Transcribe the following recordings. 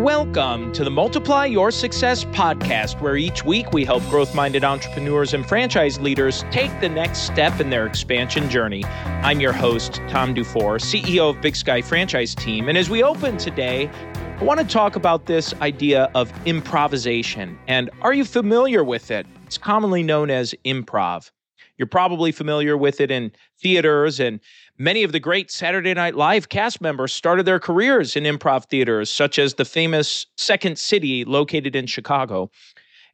Welcome to the Multiply Your Success podcast, where each week we help growth minded entrepreneurs and franchise leaders take the next step in their expansion journey. I'm your host, Tom Dufour, CEO of Big Sky Franchise Team. And as we open today, I want to talk about this idea of improvisation. And are you familiar with it? It's commonly known as improv. You're probably familiar with it in theaters, and many of the great Saturday Night Live cast members started their careers in improv theaters, such as the famous Second City located in Chicago.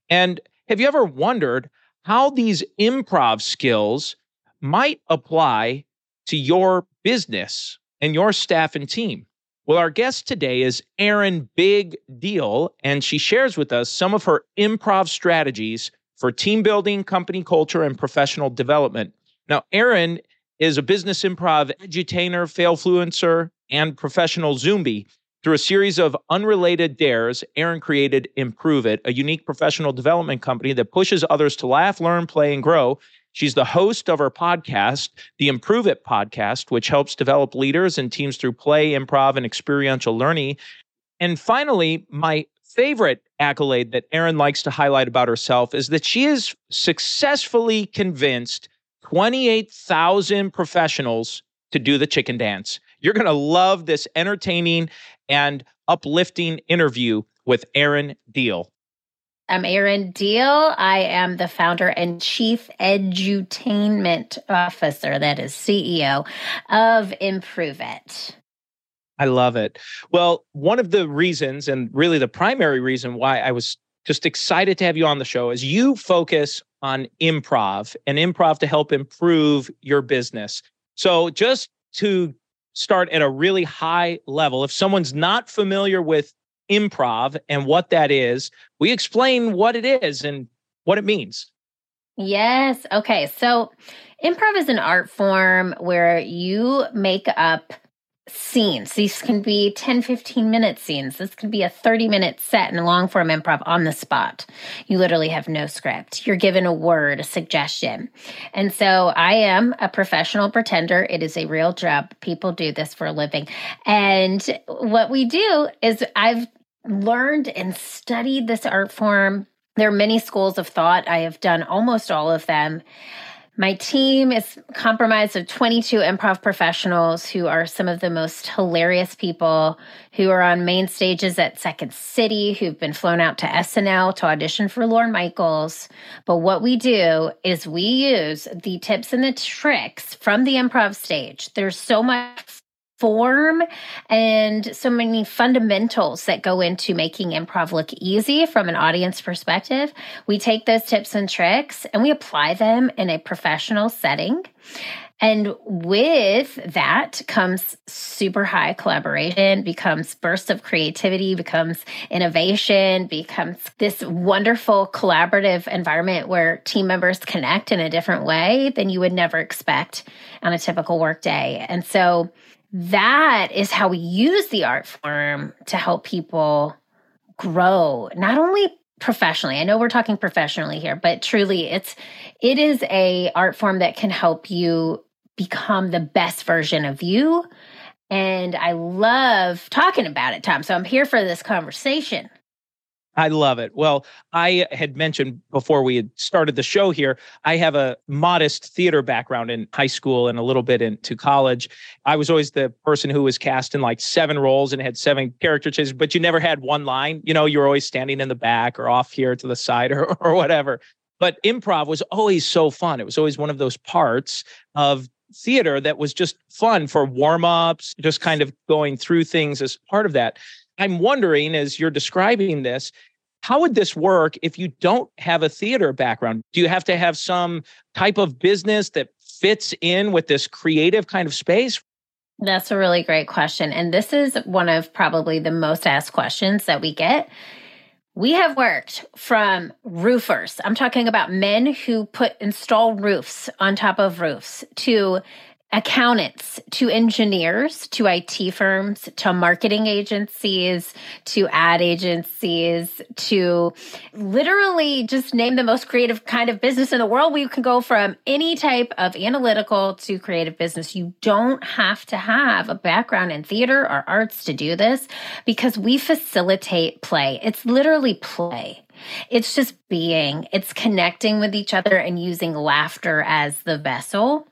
And have you ever wondered how these improv skills might apply to your business and your staff and team? Well, our guest today is Erin Big Diehl, and she shares with us some of her improv strategies for team building, company culture, and professional development. Now, Erin is a business improv edutainer, failfluencer, and professional Zoombie. Through a series of unrelated dares, Erin created Improve It, a unique professional development company that pushes others to laugh, learn, play, and grow. She's the host of her podcast, the Improve It podcast, which helps develop leaders and teams through play, improv, and experiential learning. And finally, my favorite accolade that Erin likes to highlight about herself is that she is successfully convinced 28,000 professionals to do the chicken dance. You're going to love this entertaining and uplifting interview with Erin Diehl. I'm Erin Diehl. I am the founder and chief edutainment officer, that is CEO of Improve It. I love it. Well, one of the reasons, and really the primary reason why I was just excited to have you on the show, is you focus on improv and improv to help improve your business. So, just to start at a really high level, if someone's not familiar with improv and what that is, we explain what it is and what it means. Yes. Okay. So, improv is an art form where you make up scenes. These can be 10, 15 minute scenes. This could be a 30 minute set in a long form improv on the spot. You literally have no script. You're given a word, a suggestion. And so I am a professional pretender. It is a real job. People do this for a living. And what we do is I've learned and studied this art form. There are many schools of thought. I have done almost all of them. My team is comprised of 22 improv professionals who are some of the most hilarious people who are on main stages at Second City, who've been flown out to SNL to audition for Lorne Michaels. But what we do is we use the tips and the tricks from the improv stage. There's so much form and so many fundamentals that go into making improv look easy from an audience perspective. We take those tips and tricks and we apply them in a professional setting. And with that comes super high collaboration, becomes bursts of creativity, becomes innovation, becomes this wonderful collaborative environment where team members connect in a different way than you would never expect on a typical workday. And so that is how we use the art form to help people grow, not only professionally. I know we're talking professionally here, but truly it's it is a art form that can help you become the best version of you. And I love talking about it, Tom. So I'm here for this conversation. I love it. Well, I had mentioned before we had started the show here, I have a modest theater background in high school and a little bit into college. I was always the person who was cast in like seven roles and had seven character changes, but you never had one line. You know, you were always standing in the back or off here to the side or, or whatever. But improv was always so fun. It was always one of those parts of theater that was just fun for warm ups, just kind of going through things as part of that. I'm wondering as you're describing this, how would this work if you don't have a theater background? Do you have to have some type of business that fits in with this creative kind of space? That's a really great question. And this is one of probably the most asked questions that we get. We have worked from roofers. I'm talking about men who put install roofs on top of roofs to accountants to engineers to IT firms to marketing agencies to ad agencies to literally just name the most creative kind of business in the world. We can go from any type of analytical to creative business. You don't have to have a background in theater or arts to do this because we facilitate play. It's literally play. It's just being, it's connecting with each other and using laughter as the vessel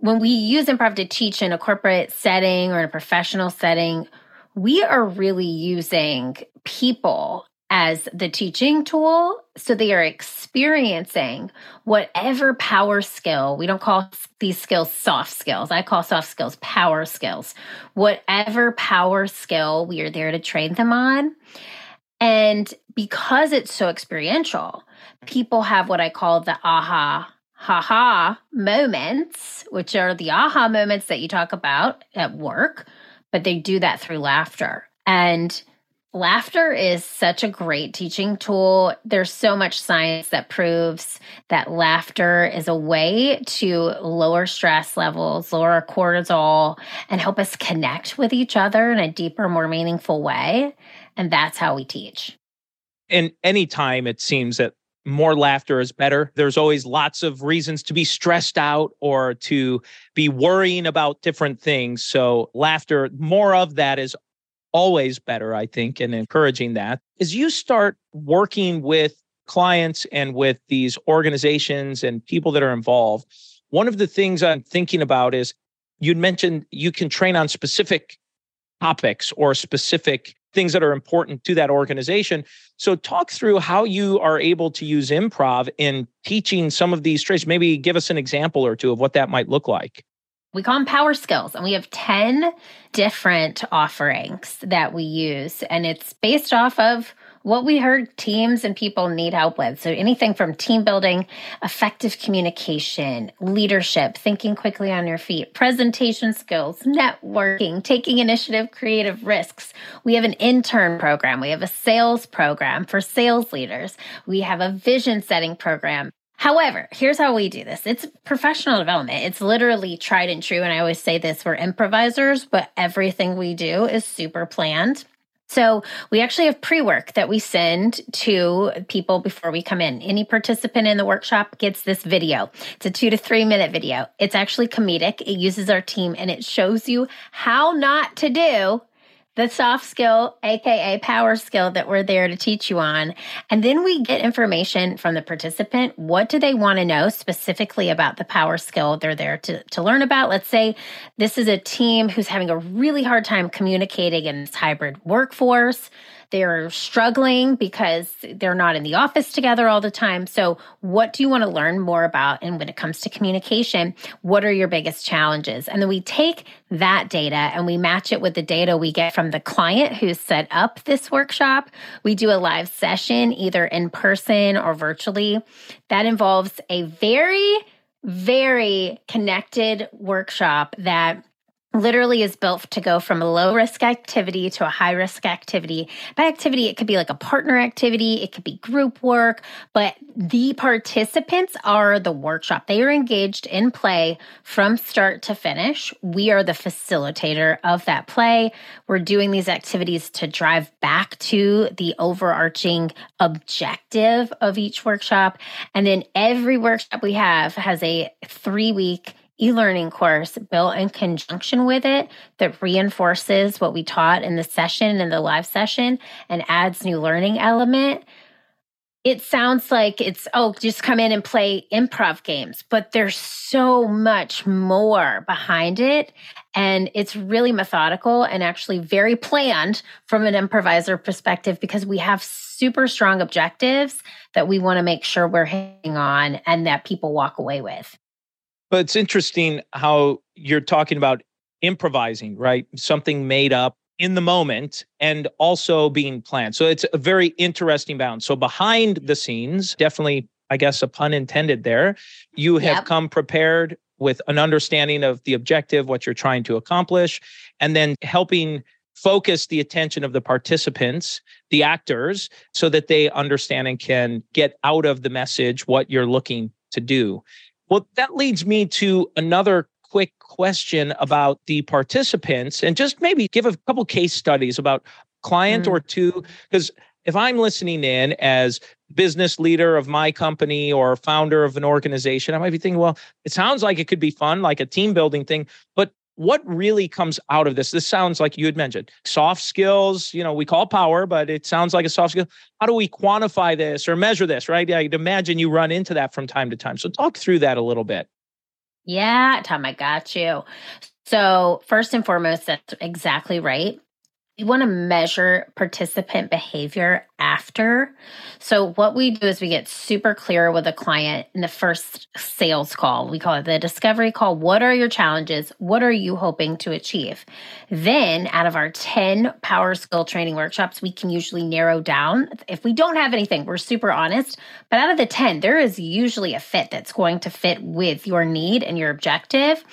when we use improv to teach in a corporate setting or in a professional setting, we are really using people as the teaching tool. So they are experiencing whatever power skill, we don't call these skills soft skills. I call soft skills power skills. Whatever power skill we are there to train them on. And because it's so experiential, people have what I call the aha ha moments, which are the aha moments that you talk about at work, but they do that through laughter. And laughter is such a great teaching tool. There's so much science that proves that laughter is a way to lower stress levels, lower cortisol, and help us connect with each other in a deeper, more meaningful way. And that's how we teach. And anytime it seems that more laughter is better. There's always lots of reasons to be stressed out or to be worrying about different things. So, laughter, more of that is always better, I think, and encouraging that. As you start working with clients and with these organizations and people that are involved, one of the things I'm thinking about is you'd mentioned you can train on specific topics or specific things that are important to that organization. So, talk through how you are able to use improv in teaching some of these traits. Maybe give us an example or two of what that might look like. We call them power skills, and we have 10 different offerings that we use. And it's based off of what we heard teams and people need help with. So anything from team building, effective communication, leadership, thinking quickly on your feet, presentation skills, networking, taking initiative, creative risks. We have an intern program. We have a sales program for sales leaders. We have a vision setting program. However, here's how we do this. It's professional development. It's literally tried and true. And I always say this we're improvisers, but everything we do is super planned. So we actually have pre-work that we send to people before we come in. Any participant in the workshop gets this video. It's a two to three minute video. It's actually comedic. It uses our team and it shows you how not to do the soft skill, AKA power skill that we're there to teach you on. And then we get information from the participant. What do they want to know specifically about the power skill they're there to, to learn about? Let's say this is a team who's having a really hard time communicating in this hybrid workforce. They're struggling because they're not in the office together all the time. So, what do you want to learn more about? And when it comes to communication, what are your biggest challenges? And then we take that data and we match it with the data we get from the client who's set up this workshop. We do a live session, either in person or virtually. That involves a very very connected workshop that literally is built to go from a low risk activity to a high risk activity. By activity, it could be like a partner activity, it could be group work, but the participants are the workshop. They are engaged in play from start to finish. We are the facilitator of that play. We're doing these activities to drive back to the overarching objective of each workshop. And then every workshop we have has a three week e learning course built in conjunction with it that reinforces what we taught in the session and the live session and adds new learning element. It sounds like it's, oh, just come in and play improv games, but there's so much more behind it. And it's really methodical and actually very planned from an improviser perspective because we have super strong objectives that we want to make sure we're hitting on and that people walk away with. But it's interesting how you're talking about improvising, right? Something made up in the moment and also being planned. So it's a very interesting balance. So behind the scenes, definitely, I guess, a pun intended there, you have yep. come prepared with an understanding of the objective, what you're trying to accomplish, and then helping focus the attention of the participants, the actors, so that they understand and can get out of the message what you're looking to do. Well, that leads me to another quick question about the participants and just maybe give a couple case studies about client mm. or two because if I'm listening in as business leader of my company or founder of an organization, I might be thinking, well, it sounds like it could be fun, like a team building thing, but what really comes out of this? This sounds like you had mentioned soft skills, you know, we call power, but it sounds like a soft skill. How do we quantify this or measure this, right? I'd imagine you run into that from time to time. So talk through that a little bit. Yeah, Tom, I got you. So, first and foremost, that's exactly right. We want to measure participant behavior after. So, what we do is we get super clear with a client in the first sales call. We call it the discovery call. What are your challenges? What are you hoping to achieve? Then, out of our 10 power skill training workshops, we can usually narrow down. If we don't have anything, we're super honest. But out of the 10, there is usually a fit that's going to fit with your need and your objective.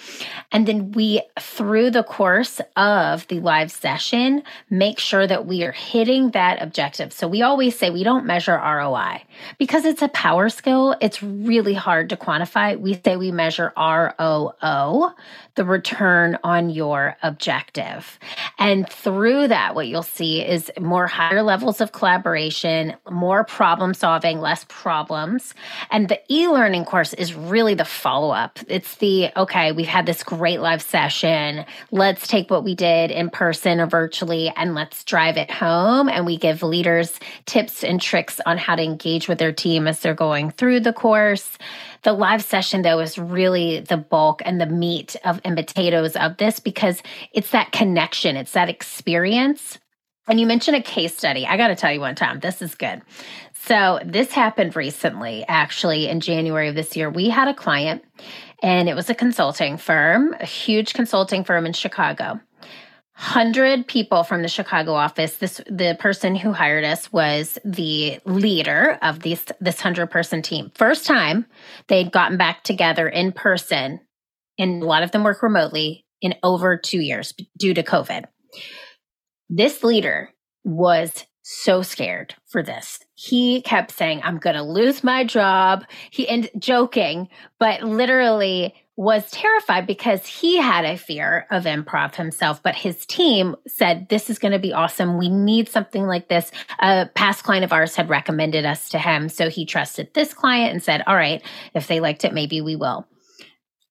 And then we, through the course of the live session, make sure that we are hitting that objective. So we always say we don't measure ROI because it's a power skill. It's really hard to quantify. We say we measure ROO, the return on your objective. And through that, what you'll see is more higher levels of collaboration, more problem solving, less problems. And the e learning course is really the follow up. It's the, okay, we've had this great live session. Let's take what we did in person or virtually and let's drive it home. And we give leaders tips and tricks on how to engage with their team as they're going through the course. The live session, though, is really the bulk and the meat of and potatoes of this because it's that connection, it's that experience. And you mentioned a case study. I got to tell you one time, this is good. So, this happened recently, actually, in January of this year. We had a client, and it was a consulting firm, a huge consulting firm in Chicago. 100 people from the Chicago office. This the person who hired us was the leader of this this 100 person team. First time they'd gotten back together in person and a lot of them work remotely in over 2 years due to COVID. This leader was so scared for this. He kept saying, I'm going to lose my job. He and joking, but literally was terrified because he had a fear of improv himself, but his team said, This is going to be awesome. We need something like this. A past client of ours had recommended us to him. So he trusted this client and said, All right, if they liked it, maybe we will.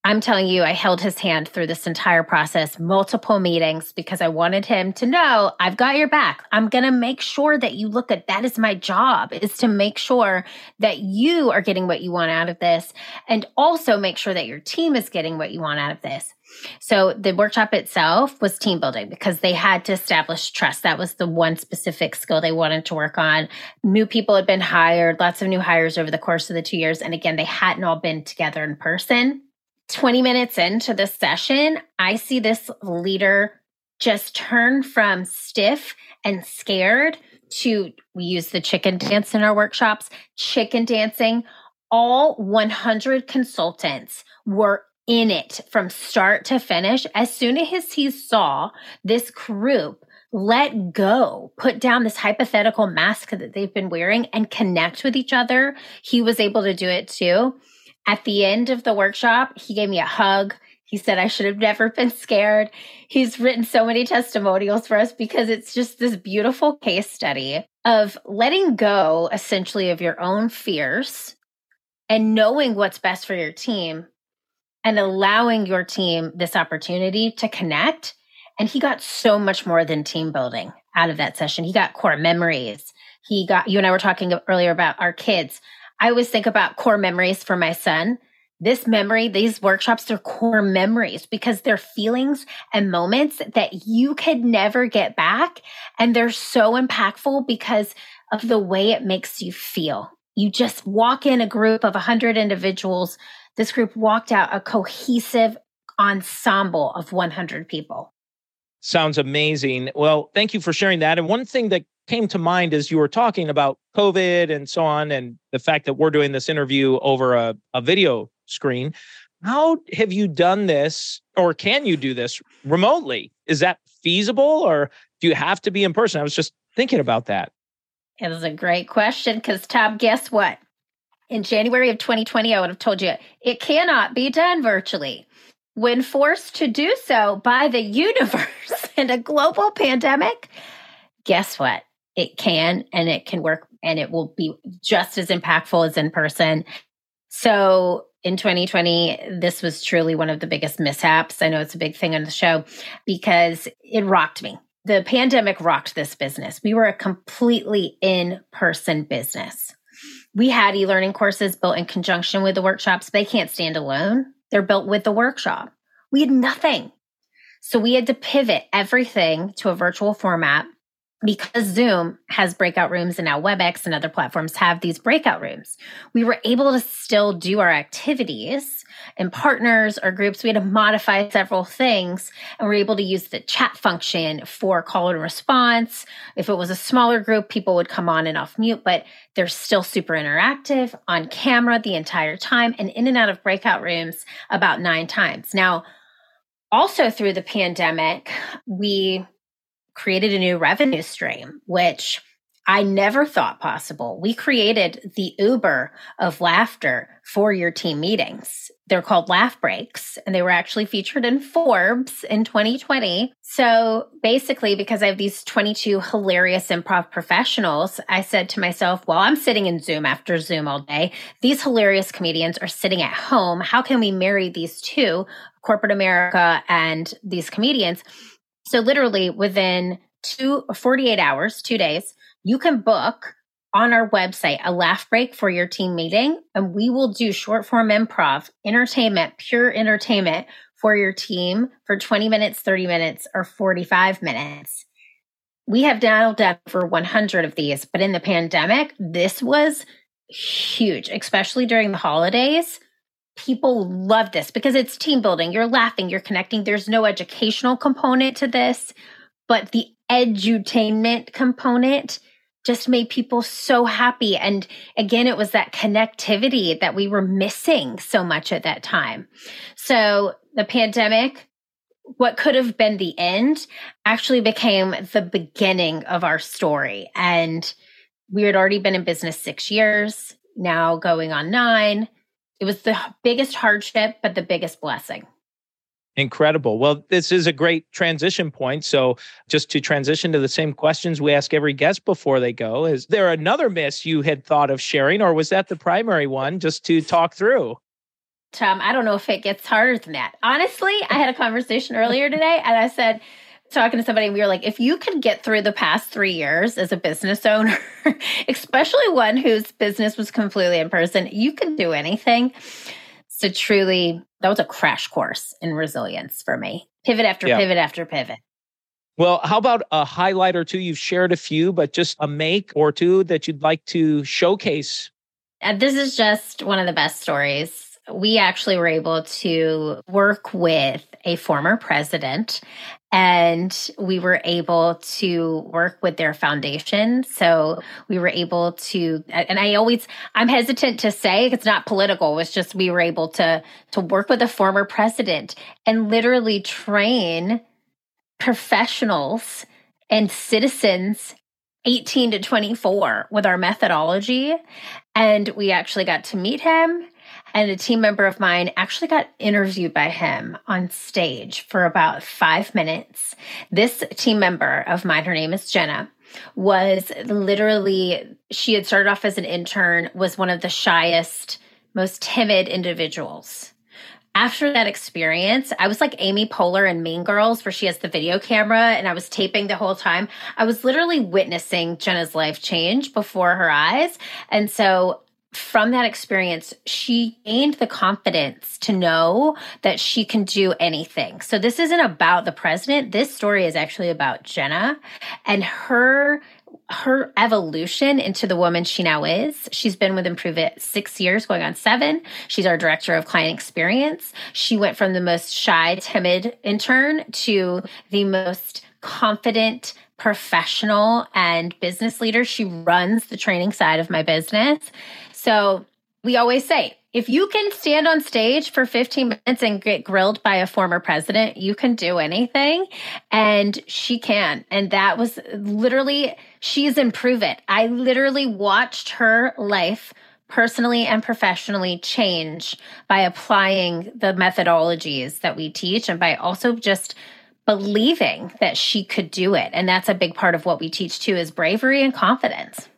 I'm telling you, I held his hand through this entire process, multiple meetings, because I wanted him to know I've got your back. I'm going to make sure that you look at that is my job is to make sure that you are getting what you want out of this and also make sure that your team is getting what you want out of this. So the workshop itself was team building because they had to establish trust. That was the one specific skill they wanted to work on. New people had been hired, lots of new hires over the course of the two years. And again, they hadn't all been together in person. 20 minutes into the session, I see this leader just turn from stiff and scared to we use the chicken dance in our workshops, chicken dancing. All 100 consultants were in it from start to finish. As soon as he saw this group let go, put down this hypothetical mask that they've been wearing and connect with each other, he was able to do it too. At the end of the workshop, he gave me a hug. He said I should have never been scared. He's written so many testimonials for us because it's just this beautiful case study of letting go essentially of your own fears and knowing what's best for your team and allowing your team this opportunity to connect. And he got so much more than team building out of that session. He got core memories. He got, you and I were talking earlier about our kids. I always think about core memories for my son. This memory, these workshops, are core memories because they're feelings and moments that you could never get back. And they're so impactful because of the way it makes you feel. You just walk in a group of 100 individuals. This group walked out a cohesive ensemble of 100 people. Sounds amazing. Well, thank you for sharing that. And one thing that came to mind as you were talking about COVID and so on, and the fact that we're doing this interview over a, a video screen. How have you done this, or can you do this remotely? Is that feasible, or do you have to be in person? I was just thinking about that. It is a great question because, Tom, guess what? In January of 2020, I would have told you it cannot be done virtually. when forced to do so by the universe in a global pandemic, guess what? It can and it can work and it will be just as impactful as in person. So in 2020, this was truly one of the biggest mishaps. I know it's a big thing on the show because it rocked me. The pandemic rocked this business. We were a completely in person business. We had e learning courses built in conjunction with the workshops. They can't stand alone, they're built with the workshop. We had nothing. So we had to pivot everything to a virtual format because Zoom has breakout rooms and now WebEx and other platforms have these breakout rooms. We were able to still do our activities and partners or groups. We had to modify several things and we are able to use the chat function for call and response. If it was a smaller group, people would come on and off mute, but they're still super interactive on camera the entire time and in and out of breakout rooms about nine times. Now, also through the pandemic, we created a new revenue stream, which I never thought possible. We created the Uber of laughter for your team meetings. They're called Laugh Breaks, and they were actually featured in Forbes in 2020. So basically, because I have these 22 hilarious improv professionals, I said to myself, well, I'm sitting in Zoom after Zoom all day. These hilarious comedians are sitting at home. How can we marry these two, corporate America and these comedians? So literally within two 48 hours, two days, you can book on our website a laugh break for your team meeting and we will do short form improv, entertainment, pure entertainment for your team for 20 minutes, 30 minutes, or 45 minutes. We have dialed up for 100 of these, but in the pandemic, this was huge, especially during the holidays people love this because it's team building. You're laughing, you're connecting. There's no educational component to this, but the edutainment component just made people so happy. And again, it was that connectivity that we were missing so much at that time. So the pandemic, what could have been the end actually became the beginning of our story. And we had already been in business six years, now going on nine. It was the biggest hardship, but the biggest blessing. Incredible. Well, this is a great transition point. So, just to transition to the same questions we ask every guest before they go, is there another miss you had thought of sharing, or was that the primary one just to talk through? Tom, I don't know if it gets harder than that. Honestly, I had a conversation earlier today and I said, talking to somebody we were like, if you could get through the past three years as a business owner, especially one whose business was completely in person, you can do anything. So truly, that was a crash course in resilience for me. Pivot after yeah. pivot after pivot. Well, how about a highlight or two? You've shared a few, but just a make or two that you'd like to showcase. And this is just one of the best stories we actually were able to work with a former president and we were able to work with their foundation. So we were able to, and I always, I'm hesitant to say it's not political. It's just we were able to to work with a former president and literally train professionals and citizens 18 to 24 with our methodology. And we actually got to meet him and a team member of mine actually got interviewed by him on stage for about five minutes. This team member of mine, her name is Jenna, was literally, she had started off as an intern, was one of the shyest, most timid individuals after that experience, I was like Amy Poehler in Mean Girls, where she has the video camera and I was taping the whole time. I was literally witnessing Jenna's life change before her eyes. And so from that experience, she gained the confidence to know that she can do anything. So this isn't about the president. This story is actually about Jenna and her her evolution into the woman she now is. She's been with Improve It six years, going on seven. She's our director of client experience. She went from the most shy, timid intern to the most confident, professional, and business leader. She runs the training side of my business. So we always say, if you can stand on stage for 15 minutes and get grilled by a former president, you can do anything. And she can. And that was literally, she's improve it. I literally watched her life personally and professionally change by applying the methodologies that we teach and by also just believing that she could do it. And that's a big part of what we teach too is bravery and confidence.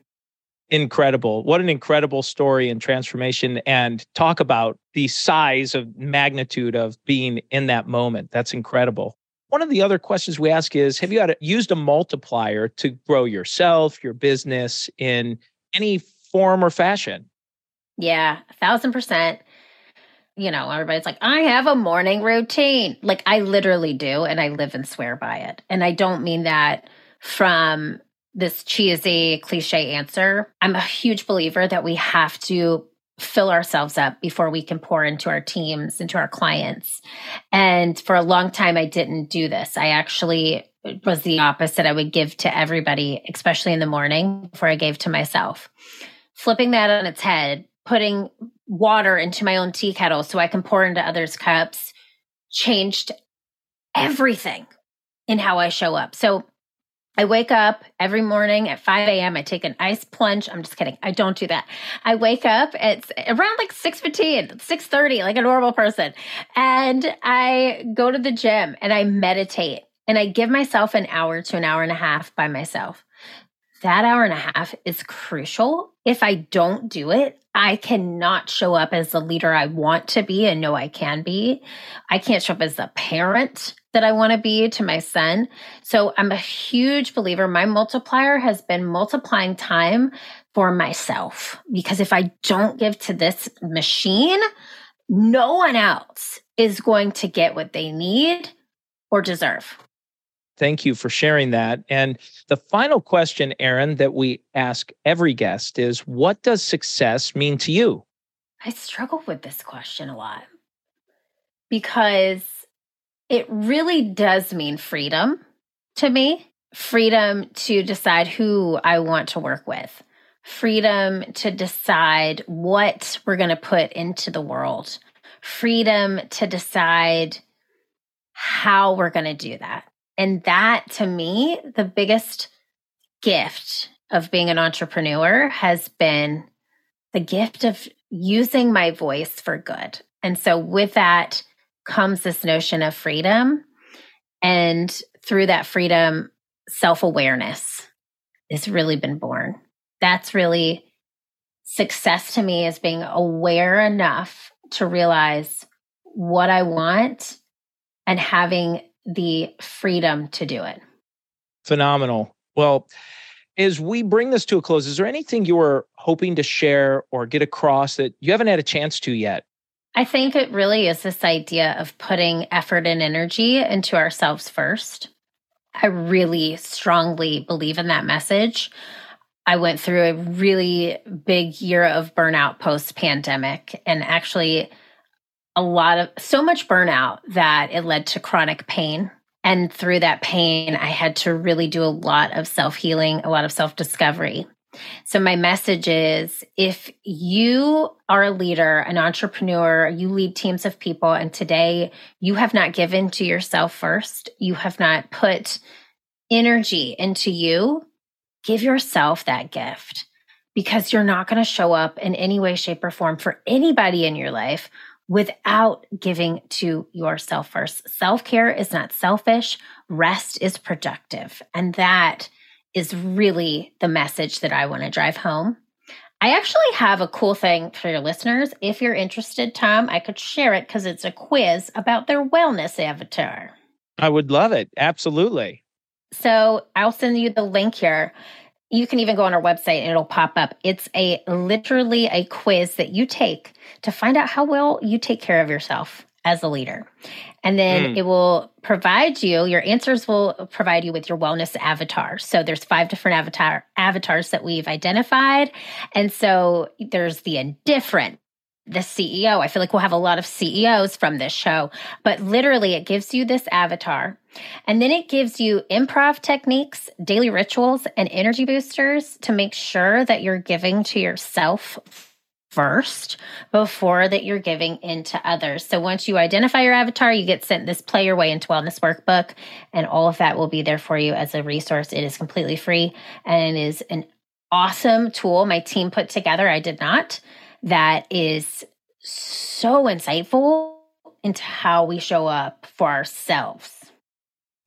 Incredible. What an incredible story and transformation and talk about the size of magnitude of being in that moment. That's incredible. One of the other questions we ask is Have you had, used a multiplier to grow yourself, your business in any form or fashion? Yeah, a thousand percent. You know, everybody's like, I have a morning routine. Like, I literally do, and I live and swear by it. And I don't mean that from this cheesy cliche answer. I'm a huge believer that we have to fill ourselves up before we can pour into our teams, into our clients. And for a long time, I didn't do this. I actually was the opposite. I would give to everybody, especially in the morning, before I gave to myself. Flipping that on its head, putting water into my own tea kettle so I can pour into others' cups changed everything in how I show up. So I wake up every morning at 5 a.m. I take an ice plunge. I'm just kidding. I don't do that. I wake up at around like 6 15, 6 30, like a normal person. And I go to the gym and I meditate and I give myself an hour to an hour and a half by myself. That hour and a half is crucial. If I don't do it, I cannot show up as the leader I want to be and know I can be. I can't show up as the parent that I want to be to my son. So I'm a huge believer. My multiplier has been multiplying time for myself because if I don't give to this machine, no one else is going to get what they need or deserve. Thank you for sharing that. And the final question, Erin, that we ask every guest is what does success mean to you? I struggle with this question a lot because it really does mean freedom to me freedom to decide who I want to work with, freedom to decide what we're going to put into the world, freedom to decide how we're going to do that. And that to me, the biggest gift of being an entrepreneur has been the gift of using my voice for good. And so with that, comes this notion of freedom. And through that freedom, self awareness has really been born. That's really success to me is being aware enough to realize what I want and having the freedom to do it. Phenomenal. Well, as we bring this to a close, is there anything you were hoping to share or get across that you haven't had a chance to yet? I think it really is this idea of putting effort and energy into ourselves first. I really strongly believe in that message. I went through a really big year of burnout post pandemic and actually a lot of so much burnout that it led to chronic pain. And through that pain, I had to really do a lot of self healing, a lot of self discovery. So, my message is if you are a leader, an entrepreneur, you lead teams of people, and today you have not given to yourself first, you have not put energy into you, give yourself that gift because you're not going to show up in any way, shape, or form for anybody in your life without giving to yourself first. Self care is not selfish, rest is productive. And that is really the message that I want to drive home. I actually have a cool thing for your listeners. If you're interested, Tom, I could share it because it's a quiz about their wellness avatar. I would love it. Absolutely. So I'll send you the link here. You can even go on our website and it'll pop up. It's a literally a quiz that you take to find out how well you take care of yourself as a leader. And then mm. it will provide you, your answers will provide you with your wellness avatar. So there's five different avatar avatars that we've identified. And so there's the indifferent, the CEO. I feel like we'll have a lot of CEOs from this show, but literally it gives you this avatar. And then it gives you improv techniques, daily rituals, and energy boosters to make sure that you're giving to yourself first before that you're giving into others. So once you identify your avatar, you get sent this Play Your Way into Wellness workbook, and all of that will be there for you as a resource. It is completely free and it is an awesome tool my team put together. I did not. That is so insightful into how we show up for ourselves.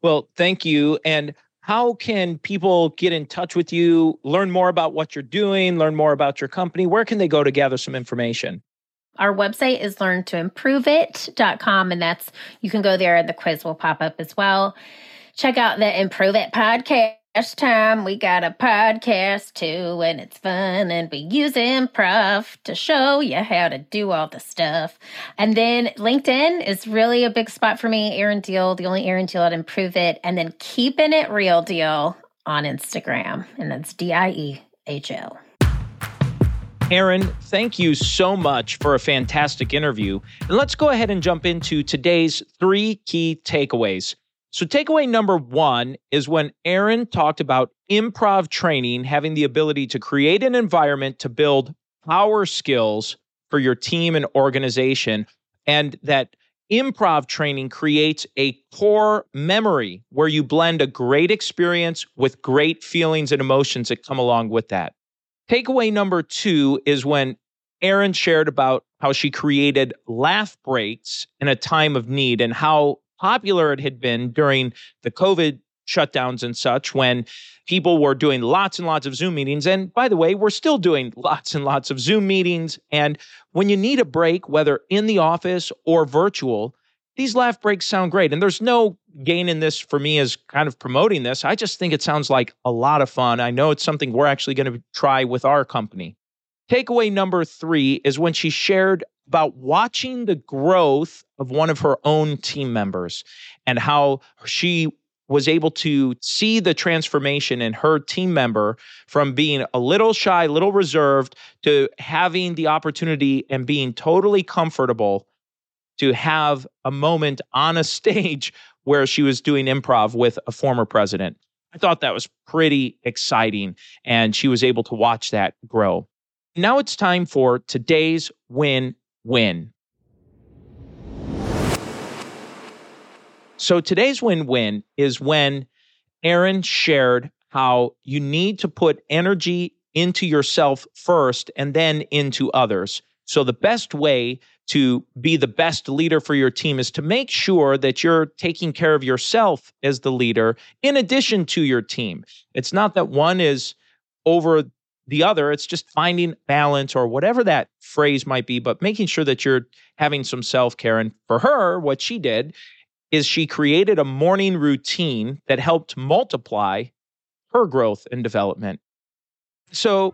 Well, thank you. And how can people get in touch with you, learn more about what you're doing, learn more about your company? Where can they go to gather some information? Our website is learntoimproveit.com, and that's you can go there and the quiz will pop up as well. Check out the Improve It podcast Time we got a podcast too, and it's fun, and we use improv to show you how to do all the stuff. And then LinkedIn is really a big spot for me. Erin Diehl, the only Erin Diehl to improve it, and then keeping it real Diehl on Instagram, and that's D I E H L. Aaron, thank you so much for a fantastic interview. And let's go ahead and jump into today's three key takeaways. So, takeaway number one is when Erin talked about improv training having the ability to create an environment to build power skills for your team and organization, and that improv training creates a core memory where you blend a great experience with great feelings and emotions that come along with that. Takeaway number two is when Erin shared about how she created laugh breaks in a time of need and how popular it had been during the COVID shutdowns and such when people were doing lots and lots of Zoom meetings. And by the way, we're still doing lots and lots of Zoom meetings. And when you need a break, whether in the office or virtual, these laugh breaks sound great. And there's no gain in this for me as kind of promoting this. I just think it sounds like a lot of fun. I know it's something we're actually going to try with our company. Takeaway number three is when she shared about watching the growth of one of her own team members and how she was able to see the transformation in her team member from being a little shy, little reserved to having the opportunity and being totally comfortable to have a moment on a stage where she was doing improv with a former president. I thought that was pretty exciting, and she was able to watch that grow. Now it's time for today's win win. So today's win win is when Erin shared how you need to put energy into yourself first and then into others. So the best way to be the best leader for your team is to make sure that you're taking care of yourself as the leader in addition to your team. It's not that one is over the other. It's just finding balance or whatever that phrase might be, but making sure that you're having some self care. And for her, what she did is she created a morning routine that helped multiply her growth and development. So